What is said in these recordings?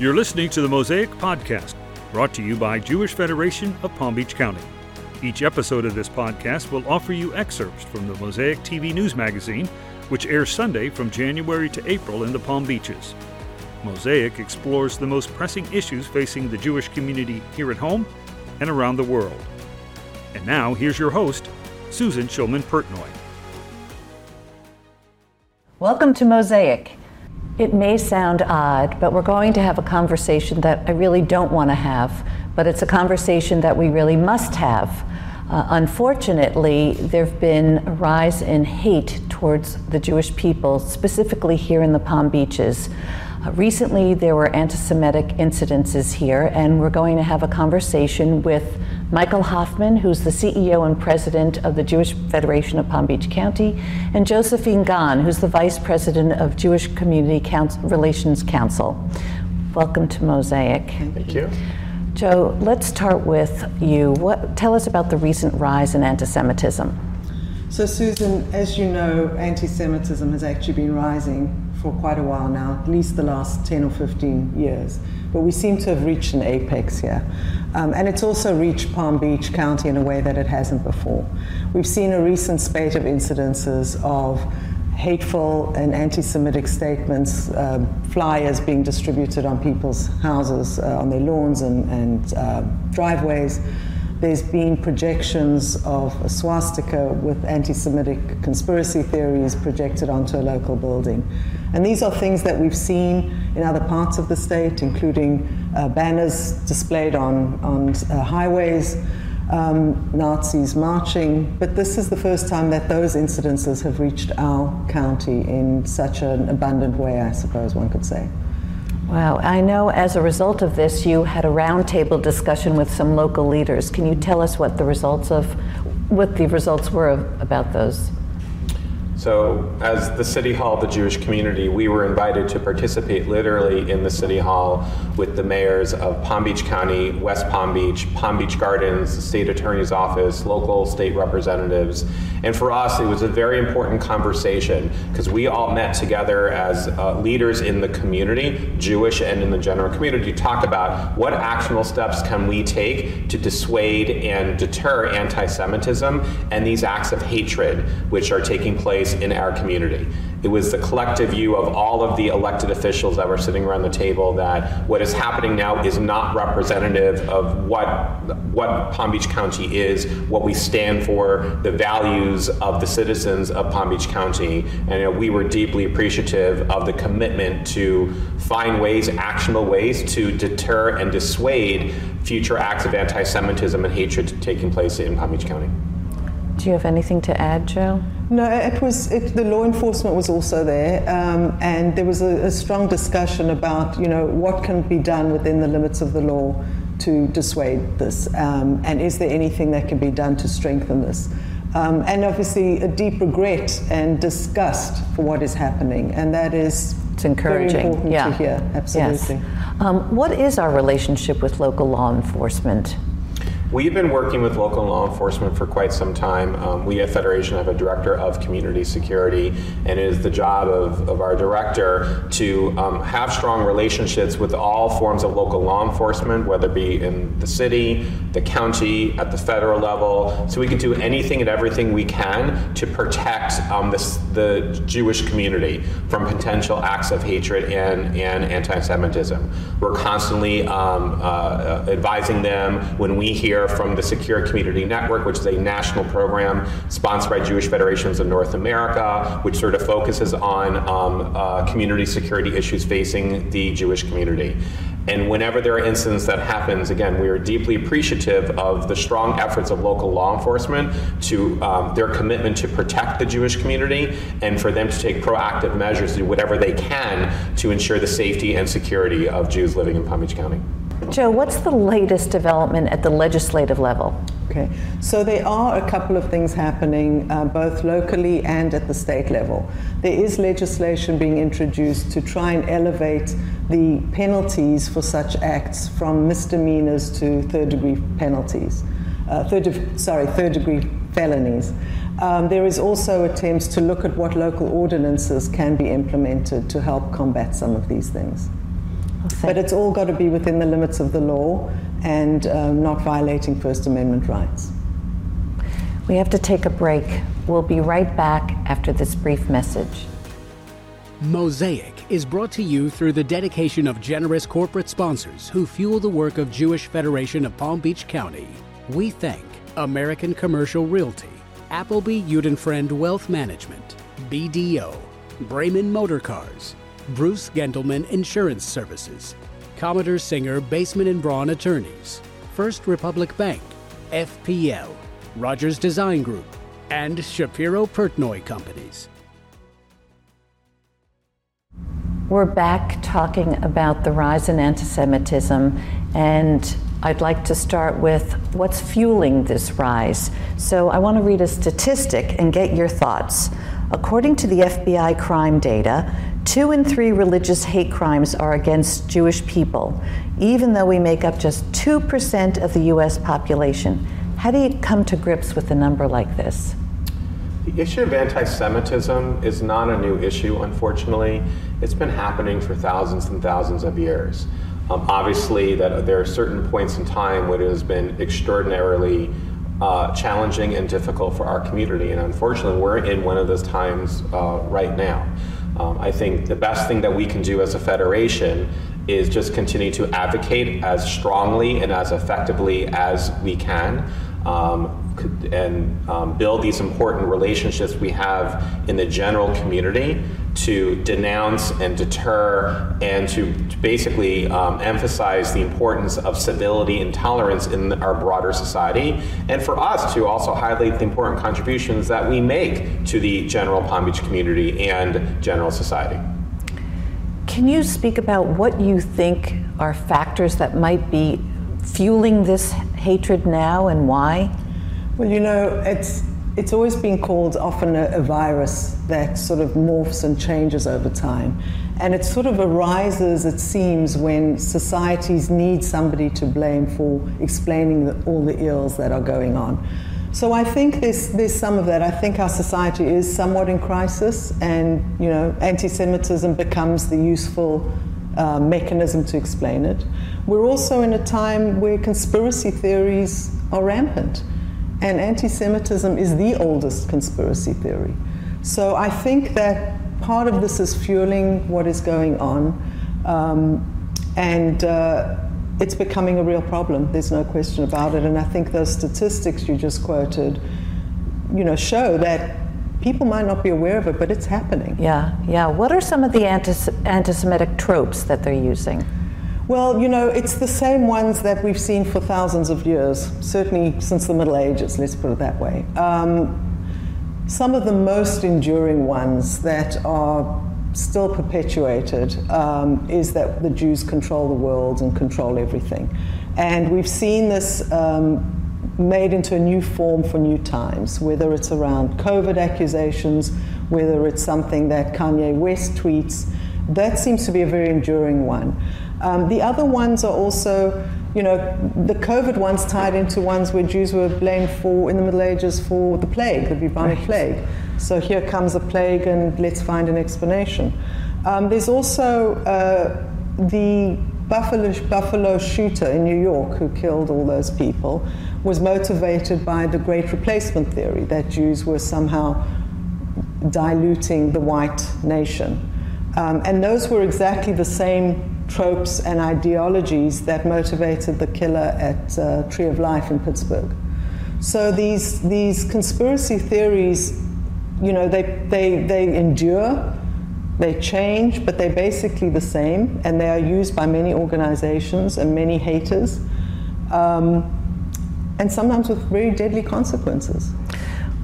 You're listening to the Mosaic Podcast, brought to you by Jewish Federation of Palm Beach County. Each episode of this podcast will offer you excerpts from the Mosaic TV News Magazine, which airs Sunday from January to April in the Palm Beaches. Mosaic explores the most pressing issues facing the Jewish community here at home and around the world. And now, here's your host, Susan Shulman Pertnoy. Welcome to Mosaic. It may sound odd, but we're going to have a conversation that I really don't want to have, but it's a conversation that we really must have. Uh, unfortunately, there have been a rise in hate towards the Jewish people, specifically here in the Palm Beaches. Uh, recently, there were anti Semitic incidences here, and we're going to have a conversation with Michael Hoffman, who's the CEO and president of the Jewish Federation of Palm Beach County, and Josephine Gon, who's the vice president of Jewish Community Council, Relations Council. Welcome to Mosaic. Thank you. Joe, let's start with you. What, tell us about the recent rise in anti Semitism. So, Susan, as you know, anti Semitism has actually been rising for quite a while now, at least the last 10 or 15 years. But we seem to have reached an apex here. Um, and it's also reached Palm Beach County in a way that it hasn't before. We've seen a recent spate of incidences of hateful and anti Semitic statements, uh, flyers being distributed on people's houses, uh, on their lawns and, and uh, driveways. There's been projections of a swastika with anti Semitic conspiracy theories projected onto a local building. And these are things that we've seen in other parts of the state, including uh, banners displayed on, on uh, highways, um, Nazis marching. But this is the first time that those incidences have reached our county in such an abundant way, I suppose one could say. Wow, I know as a result of this, you had a roundtable discussion with some local leaders. Can you tell us what the results of, what the results were about those? So, as the City Hall, the Jewish community, we were invited to participate literally in the City Hall with the mayors of Palm Beach County, West Palm Beach, Palm Beach Gardens, the State Attorney's Office, local state representatives. And for us, it was a very important conversation because we all met together as uh, leaders in the community, Jewish and in the general community, to talk about what actionable steps can we take to dissuade and deter anti Semitism and these acts of hatred which are taking place in our community. It was the collective view of all of the elected officials that were sitting around the table that what is happening now is not representative of what what Palm Beach County is, what we stand for, the values of the citizens of Palm Beach County, and you know, we were deeply appreciative of the commitment to find ways, actionable ways, to deter and dissuade future acts of anti-Semitism and hatred taking place in Palm Beach County. Do you have anything to add, Joe? No, it was it, the law enforcement was also there, um, and there was a, a, strong discussion about you know what can be done within the limits of the law to dissuade this, um, and is there anything that can be done to strengthen this? Um, and obviously, a deep regret and disgust for what is happening, and that is it's encouraging. Very important yeah. to hear. Absolutely. Yes. Um, what is our relationship with local law enforcement? We've been working with local law enforcement for quite some time. Um, we at Federation have a director of community security, and it is the job of, of our director to um, have strong relationships with all forms of local law enforcement, whether it be in the city, the county, at the federal level, so we can do anything and everything we can to protect um, this, the Jewish community from potential acts of hatred and, and anti Semitism. We're constantly um, uh, advising them when we hear from the Secure Community Network, which is a national program sponsored by Jewish Federations of North America, which sort of focuses on um, uh, community security issues facing the Jewish community. And whenever there are incidents that happens, again, we are deeply appreciative of the strong efforts of local law enforcement to um, their commitment to protect the Jewish community and for them to take proactive measures do whatever they can to ensure the safety and security of Jews living in Palm Beach County. Joe, what's the latest development at the legislative level? Okay, so there are a couple of things happening uh, both locally and at the state level. There is legislation being introduced to try and elevate the penalties for such acts from misdemeanors to third degree penalties. Uh, third de- sorry, third degree felonies. Um, there is also attempts to look at what local ordinances can be implemented to help combat some of these things. But it's all got to be within the limits of the law and um, not violating First Amendment rights. We have to take a break. We'll be right back after this brief message. Mosaic is brought to you through the dedication of generous corporate sponsors who fuel the work of Jewish Federation of Palm Beach County. We thank American Commercial Realty, Appleby Friend Wealth Management, BDO, Braman Motor Cars, Bruce Gendelman Insurance Services, Commodore Singer Basement and Braun Attorneys, First Republic Bank, FPL, Rogers Design Group, and Shapiro Pertnoy Companies. We're back talking about the rise in anti Semitism, and I'd like to start with what's fueling this rise. So I want to read a statistic and get your thoughts. According to the FBI crime data, two in three religious hate crimes are against Jewish people, even though we make up just 2% of the US population. How do you come to grips with a number like this? The issue of anti Semitism is not a new issue, unfortunately. It's been happening for thousands and thousands of years. Um, obviously, that there are certain points in time when it has been extraordinarily uh, challenging and difficult for our community, and unfortunately, we're in one of those times uh, right now. Um, I think the best thing that we can do as a federation is just continue to advocate as strongly and as effectively as we can um, and um, build these important relationships we have in the general community to denounce and deter and to, to basically um, emphasize the importance of civility and tolerance in our broader society, and for us to also highlight the important contributions that we make to the general Palm Beach community and general society. Can you speak about what you think are factors that might be fueling this hatred now and why? Well, you know, it's it's always been called often a, a, virus that sort of morphs and changes over time. And it sort of arises, it seems, when societies need somebody to blame for explaining the, all the ills that are going on. So I think there's, there's some of that. I think our society is somewhat in crisis, and you know, anti-Semitism becomes the useful uh, mechanism to explain it. We're also in a time where conspiracy theories are rampant, and anti Semitism is the oldest conspiracy theory. So I think that part of this is fueling what is going on, um, and uh, it's becoming a real problem. There's no question about it. And I think those statistics you just quoted, you know, show that people might not be aware of it, but it's happening. Yeah, yeah. What are some of the anti Semitic tropes that they're using? Well, you know, it's the same ones that we've seen for thousands of years, certainly since the Middle Ages, let's put it that way. Um, some of the most enduring ones that are still perpetuated um, is that the Jews control the world and control everything. And we've seen this um, made into a new form for new times, whether it's around COVID accusations, whether it's something that Kanye West tweets. That seems to be a very enduring one. Um, the other ones are also, you know, the COVID ones tied into ones where Jews were blamed for, in the Middle Ages, for the plague, the bubonic right. plague. So here comes a plague and let's find an explanation. Um, there's also uh, the Buffalo, Buffalo shooter in New York who killed all those people was motivated by the great replacement theory that Jews were somehow diluting the white nation. Um, and those were exactly the same tropes and ideologies that motivated the killer at uh, Tree of Life in Pittsburgh. So these, these conspiracy theories, you know, they, they, they endure, they change, but they're basically the same, and they are used by many organizations and many haters, um, and sometimes with very deadly consequences.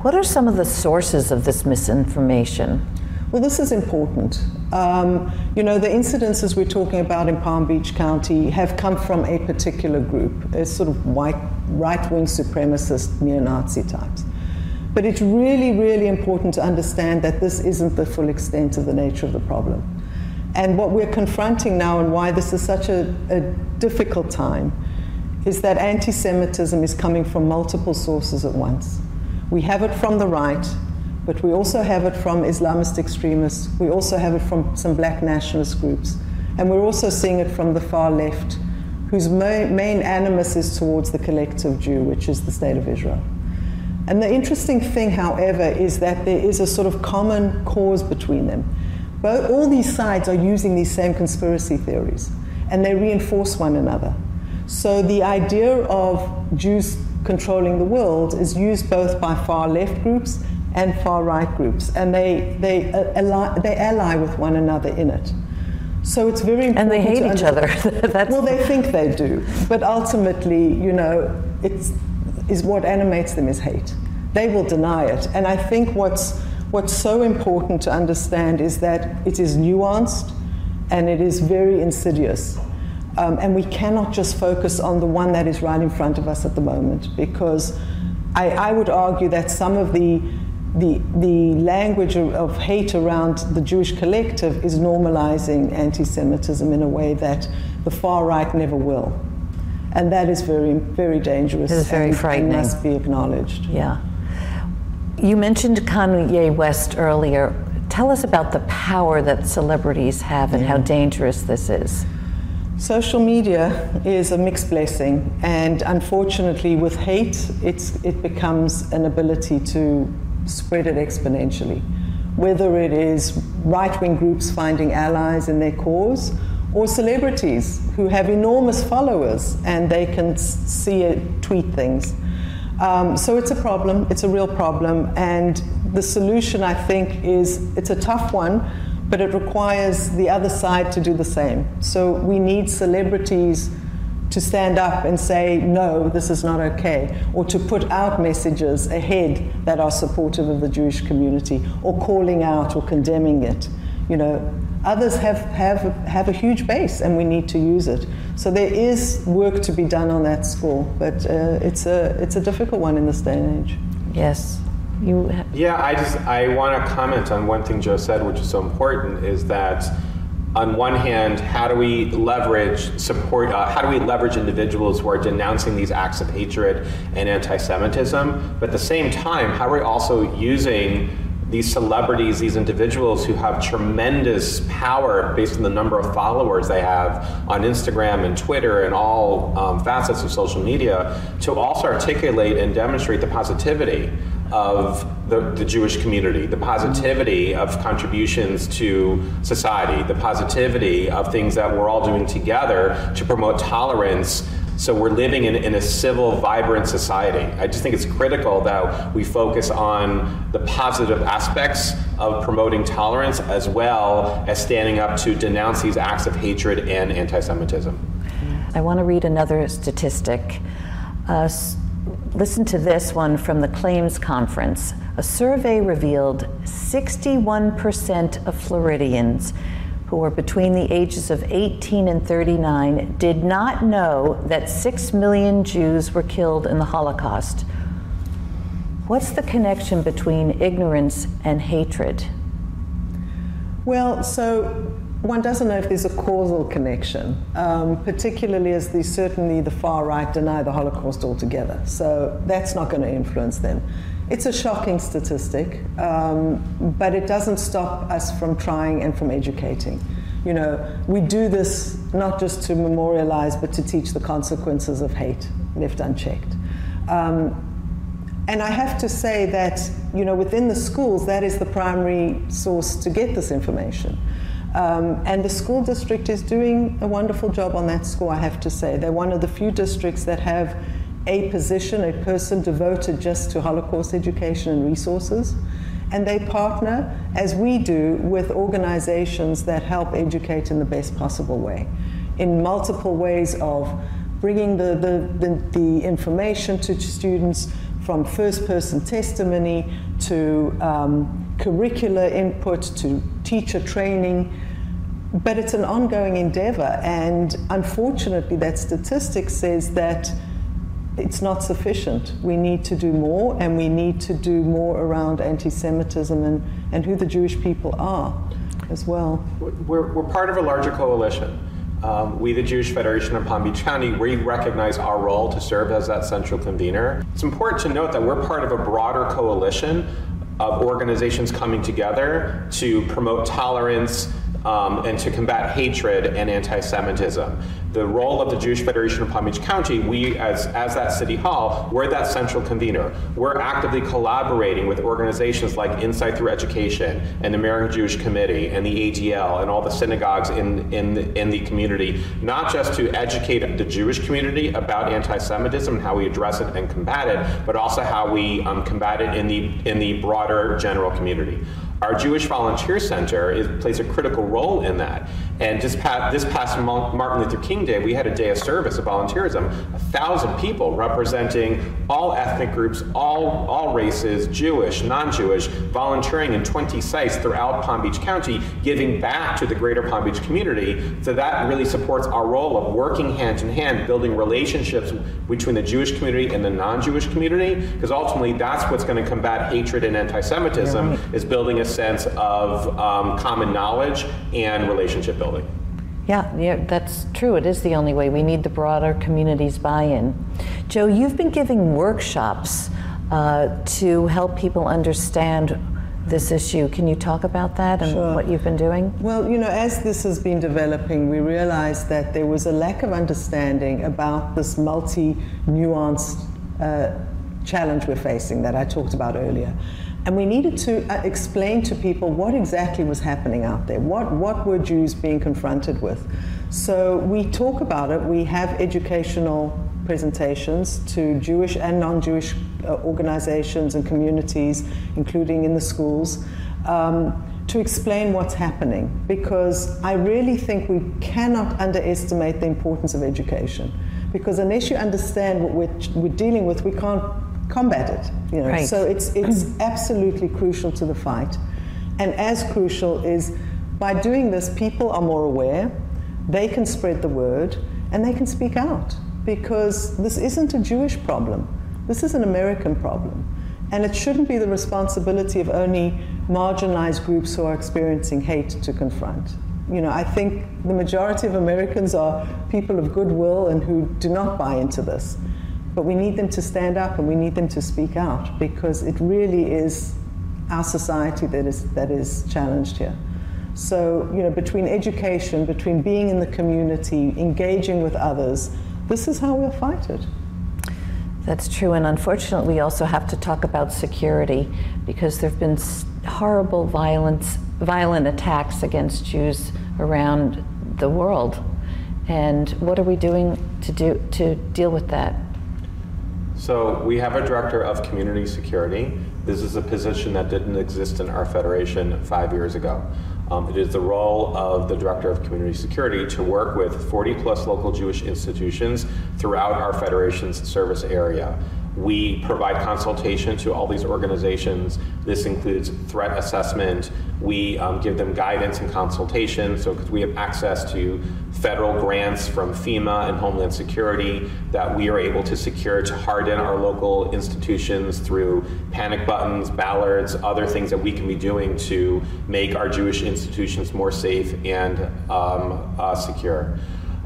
What are some of the sources of this misinformation? Well, this is important. Um, you know, the incidences we're talking about in Palm Beach County have come from a particular group, a sort of white, right-wing supremacist neo-Nazi types. But it's really, really important to understand that this isn't the full extent of the nature of the problem. And what we're confronting now and why this is such a, a difficult time is that anti-Semitism is coming from multiple sources at once. We have it from the right, but we also have it from Islamist extremists. We also have it from some black nationalist groups. And we're also seeing it from the far left, whose main, animus is towards the collective Jew, which is the state of Israel. And the interesting thing, however, is that there is a sort of common cause between them. Both, all these sides are using these same conspiracy theories, and they reinforce one another. So the idea of Jews controlling the world is used both by far left groups and far right groups, and they, they, uh, ally, they ally with one another in it. So it's very important. And they hate each other. well, they think they do, but ultimately, you know, it's is what animates them is hate. They will deny it, and I think what's what's so important to understand is that it is nuanced and it is very insidious. Um, and we cannot just focus on the one that is right in front of us at the moment because I, I would argue that some of the the, the language of, hate around the Jewish collective is normalizing anti Semitism in a way that the far right never will. And that is very, very dangerous. It is very and, frightening. And must be acknowledged. Yeah. You mentioned Kanye West earlier. Tell us about the power that celebrities have and yeah. how dangerous this is. Social media is a mixed blessing, and unfortunately, with hate, it's, it becomes an ability to spread it exponentially. Whether it is right wing groups finding allies in their cause, or celebrities who have enormous followers and they can see it, tweet things. Um, so it's a problem, it's a real problem, and the solution, I think, is it's a tough one, but it requires the other side to do the same. So we need celebrities to stand up and say, no, this is not okay, or to put out messages ahead that are supportive of the Jewish community, or calling out or condemning it. You know, others have, have, have a huge base and we need to use it. So there is work to be done on that score, but uh, it's, a, it's a difficult one in this day and age. Yes. You yeah, I just I want to comment on one thing Joe said, which is so important, is that on one hand, how do we leverage support? Uh, how do we leverage individuals who are denouncing these acts of hatred and anti-Semitism? But at the same time, how are we also using these celebrities, these individuals who have tremendous power based on the number of followers they have on Instagram and Twitter and all um, facets of social media to also articulate and demonstrate the positivity of the, the, Jewish community, the positivity of contributions to society, the positivity of things that we're all doing together to promote tolerance so we're living in, in a civil, vibrant society. I just think it's critical that we focus on the positive aspects of promoting tolerance as well as standing up to denounce these acts of hatred and anti Semitism. I want to read another statistic. Uh, listen to this one from the Claims Conference. A survey revealed 61% of Floridians who are between the ages of 18 and 39 did not know that 6 million Jews were killed in the Holocaust. What's the connection between ignorance and hatred? Well, so one doesn't know if there's a causal connection, um, particularly as the, certainly the far right deny the Holocaust altogether. So that's not going to influence them. It's a shocking statistic, um, but it doesn't stop us from trying and from educating. You know, we do this not just to memorialize, but to teach the consequences of hate left unchecked. Um, and I have to say that, you know, within the schools, that is the primary source to get this information. Um, and the school district is doing a wonderful job on that score, I have to say. They're one of the few districts that have a position, a person devoted just to Holocaust education and resources. And they partner, as we do, with organizations that help educate in the best possible way, in multiple ways of bringing the, the, the, the information to students from first person testimony to um, curricular input to teacher training. But it's an ongoing endeavor, and unfortunately, that statistic says that it's not sufficient. We need to do more, and we need to do more around anti Semitism and, and who the Jewish people are as well. We're, we're part of a larger coalition. Um, we, the Jewish Federation of Palm Beach County, we recognize our role to serve as that central convener. It's important to note that we're part of a broader coalition of organizations coming together to promote tolerance, um, and to combat hatred and anti Semitism. The role of the Jewish Federation of Palm Beach County, we as, as that city hall, we're that central convener. We're actively collaborating with organizations like Insight Through Education and the American Jewish Committee and the ADL and all the synagogues in, in, in the community, not just to educate the Jewish community about anti Semitism and how we address it and combat it, but also how we um, combat it in the, in the broader general community. Our Jewish Volunteer Center is, plays a critical role in that. And just past, this past Martin Luther King Day, we had a day of service of volunteerism. A thousand people representing all ethnic groups, all, all races, Jewish, non Jewish, volunteering in 20 sites throughout Palm Beach County, giving back to the greater Palm Beach community. So that really supports our role of working hand in hand, building relationships between the Jewish community and the non Jewish community, because ultimately that's what's going to combat hatred and anti Semitism, right. is building a sense of um, common knowledge and relationship building. Yeah, yeah, that's true. It is the only way. We need the broader community's buy in. Joe, you've been giving workshops uh, to help people understand this issue. Can you talk about that and sure. what you've been doing? Well, you know, as this has been developing, we realized that there was a lack of understanding about this multi nuanced uh, challenge we're facing that I talked about earlier. And we needed to uh, explain to people what exactly was happening out there. What, what were Jews being confronted with? So we talk about it. We have educational presentations to Jewish and non Jewish uh, organizations and communities, including in the schools, um, to explain what's happening. Because I really think we cannot underestimate the importance of education. Because unless you understand what we're, we're dealing with, we can't combat it. You know? Right. So it's, it's absolutely crucial to the fight. And as crucial is by doing this, people are more aware, they can spread the word, and they can speak out. Because this isn't a Jewish problem, this is an American problem. And it shouldn't be the responsibility of only marginalized groups who are experiencing hate to confront. You know, I think the majority of Americans are people of goodwill and who do not buy into this. But we need them to stand up and we need them to speak out because it really is our society that is, that is challenged here. So, you know, between education, between being in the community, engaging with others, this is how we'll fight it. That's true, and unfortunately, we also have to talk about security because there have been horrible violence, violent attacks against Jews around the world. And what are we doing to do to deal with that? So we have a director of community security. This is a position that didn't exist in our federation five years ago. Um, it is the role of the director of community security to work with 40 plus local Jewish institutions throughout our federation's service area. We provide consultation to all these organizations. This includes threat assessment. We um, give them guidance and consultation. So, because we have access to federal grants from FEMA and Homeland Security that we are able to secure to harden our local institutions through panic buttons, bollards, other things that we can be doing to make our Jewish institutions more safe and um, uh, secure.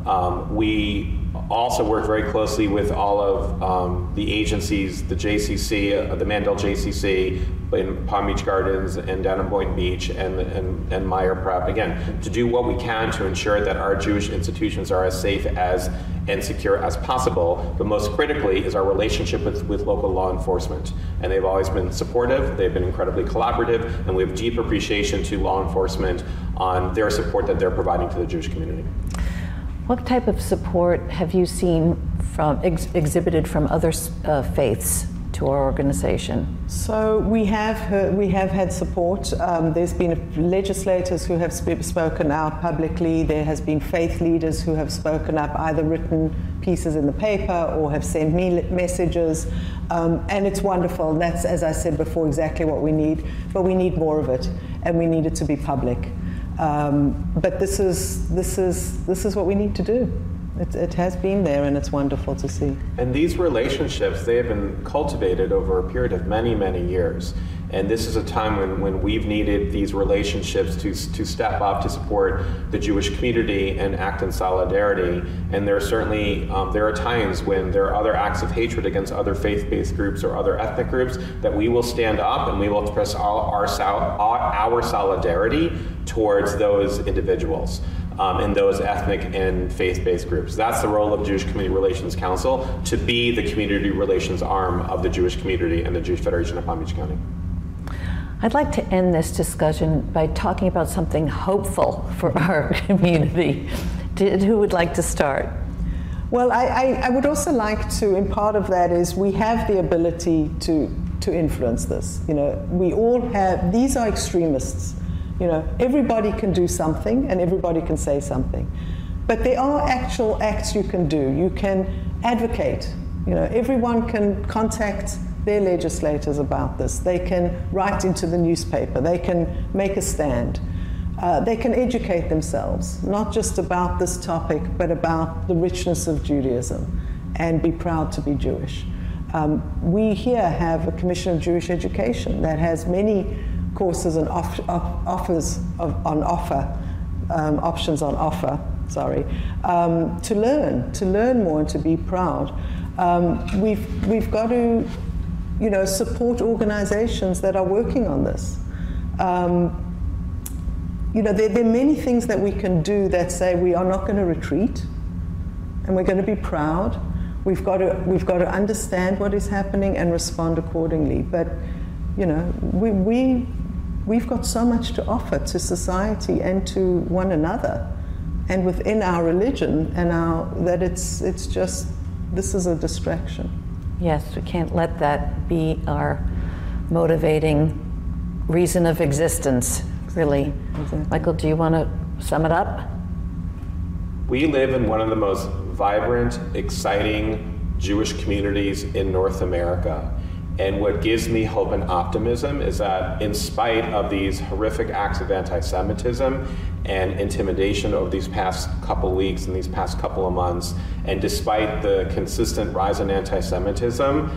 Um, we also work very closely with all of um, the agencies, the JCC, uh, the Mandel JCC in Palm Beach Gardens and down in Boynton Beach and, and, and Meyer Prep, again, to do what we can to ensure that our Jewish institutions are as safe as and secure as possible. But most critically is our relationship with, with local law enforcement. And they've always been supportive, they've been incredibly collaborative, and we have deep appreciation to law enforcement on their support that they're providing to the Jewish community. What type of support have you seen from ex- exhibited from other uh, faiths to our organization? So we have heard, we have had support. Um, there's been legislators who have sp- spoken out publicly. There has been faith leaders who have spoken up, either written pieces in the paper or have sent me messages. Um, and it's wonderful. That's, as I said before, exactly what we need. But we need more of it, and we need it to be public. Um, but this is, this, is, this is what we need to do. It, it, has been there and it's wonderful to see. And these relationships, they have been cultivated over a period of many, many years. And this is a time when, when we've needed these relationships to, to step up to support the Jewish community and act in solidarity. And there are certainly um, there are times when there are other acts of hatred against other faith-based groups or other ethnic groups that we will stand up and we will express our, our, our solidarity towards those individuals um, in those ethnic and faith-based groups. That's the role of Jewish Community Relations Council to be the community relations arm of the Jewish community and the Jewish Federation of Palm Beach County. I'd like to end this discussion by talking about something hopeful for our community. Did, who would like to start? Well, I, I, I, would also like to, and part of that is we have the ability to, to influence this. You know, we all have, these are extremists. You know, everybody can do something and everybody can say something. But there are actual acts you can do. You can advocate. You know, everyone can contact their legislators about this. They can write into the newspaper. They can make a stand. Uh, they can educate themselves, not just about this topic, but about the richness of Judaism and be proud to be Jewish. Um, we here have a Commission of Jewish Education that has many courses and off, off, offers of, on offer, um, options on offer, sorry, um, to learn, to learn more and to be proud. Um, we've, we've got to, you know, support organizations that are working on this. Um, you know, there, there are many things that we can do that say we are not going to retreat and we're going to be proud. We've got to, we've got to understand what is happening and respond accordingly. But, you know, we, we we've got so much to offer to society and to one another and within our religion and our that it's it's just this is a distraction yes we can't let that be our motivating reason of existence really. Exactly. michael do you want to sum it up? We live in one of the most vibrant exciting jewish communities in north america and what gives me hope and optimism is that, in spite of these horrific acts of anti Semitism and intimidation over these past couple weeks and these past couple of months, and despite the consistent rise in anti Semitism,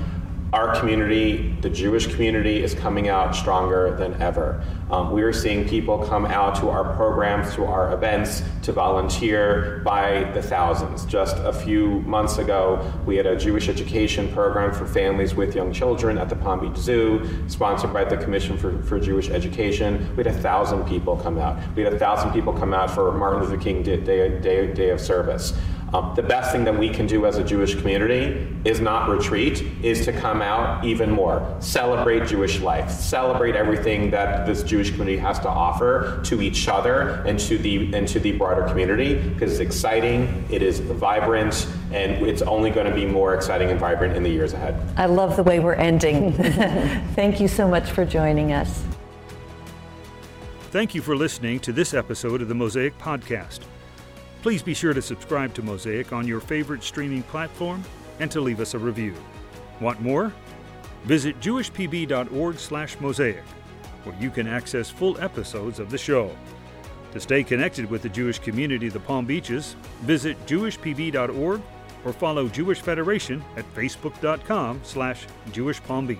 our community, the Jewish community, is coming out stronger than ever. Um, we are seeing people come out to our programs, to our events, to volunteer by the thousands. Just a few months ago, we had a Jewish education program for families with young children at the Palm Beach Zoo, sponsored by the Commission for, for Jewish Education. We had a thousand people come out. We had a thousand people come out for Martin Luther King Day, Day, Day, Day of Service. Um, the best thing that we can do as a Jewish community is not retreat, is to come out even more. Celebrate Jewish life. Celebrate everything that this Jewish community has to offer to each other and to the and to the broader community because it's exciting, it is vibrant, and it's only going to be more exciting and vibrant in the years ahead. I love the way we're ending. Thank you so much for joining us. Thank you for listening to this episode of the Mosaic Podcast. Please be sure to subscribe to Mosaic on your favorite streaming platform and to leave us a review. Want more? Visit jewishpb.org/mosaic, where you can access full episodes of the show. To stay connected with the Jewish community of the Palm Beaches, visit jewishpb.org or follow Jewish Federation at facebook.com/jewishpalmbeach.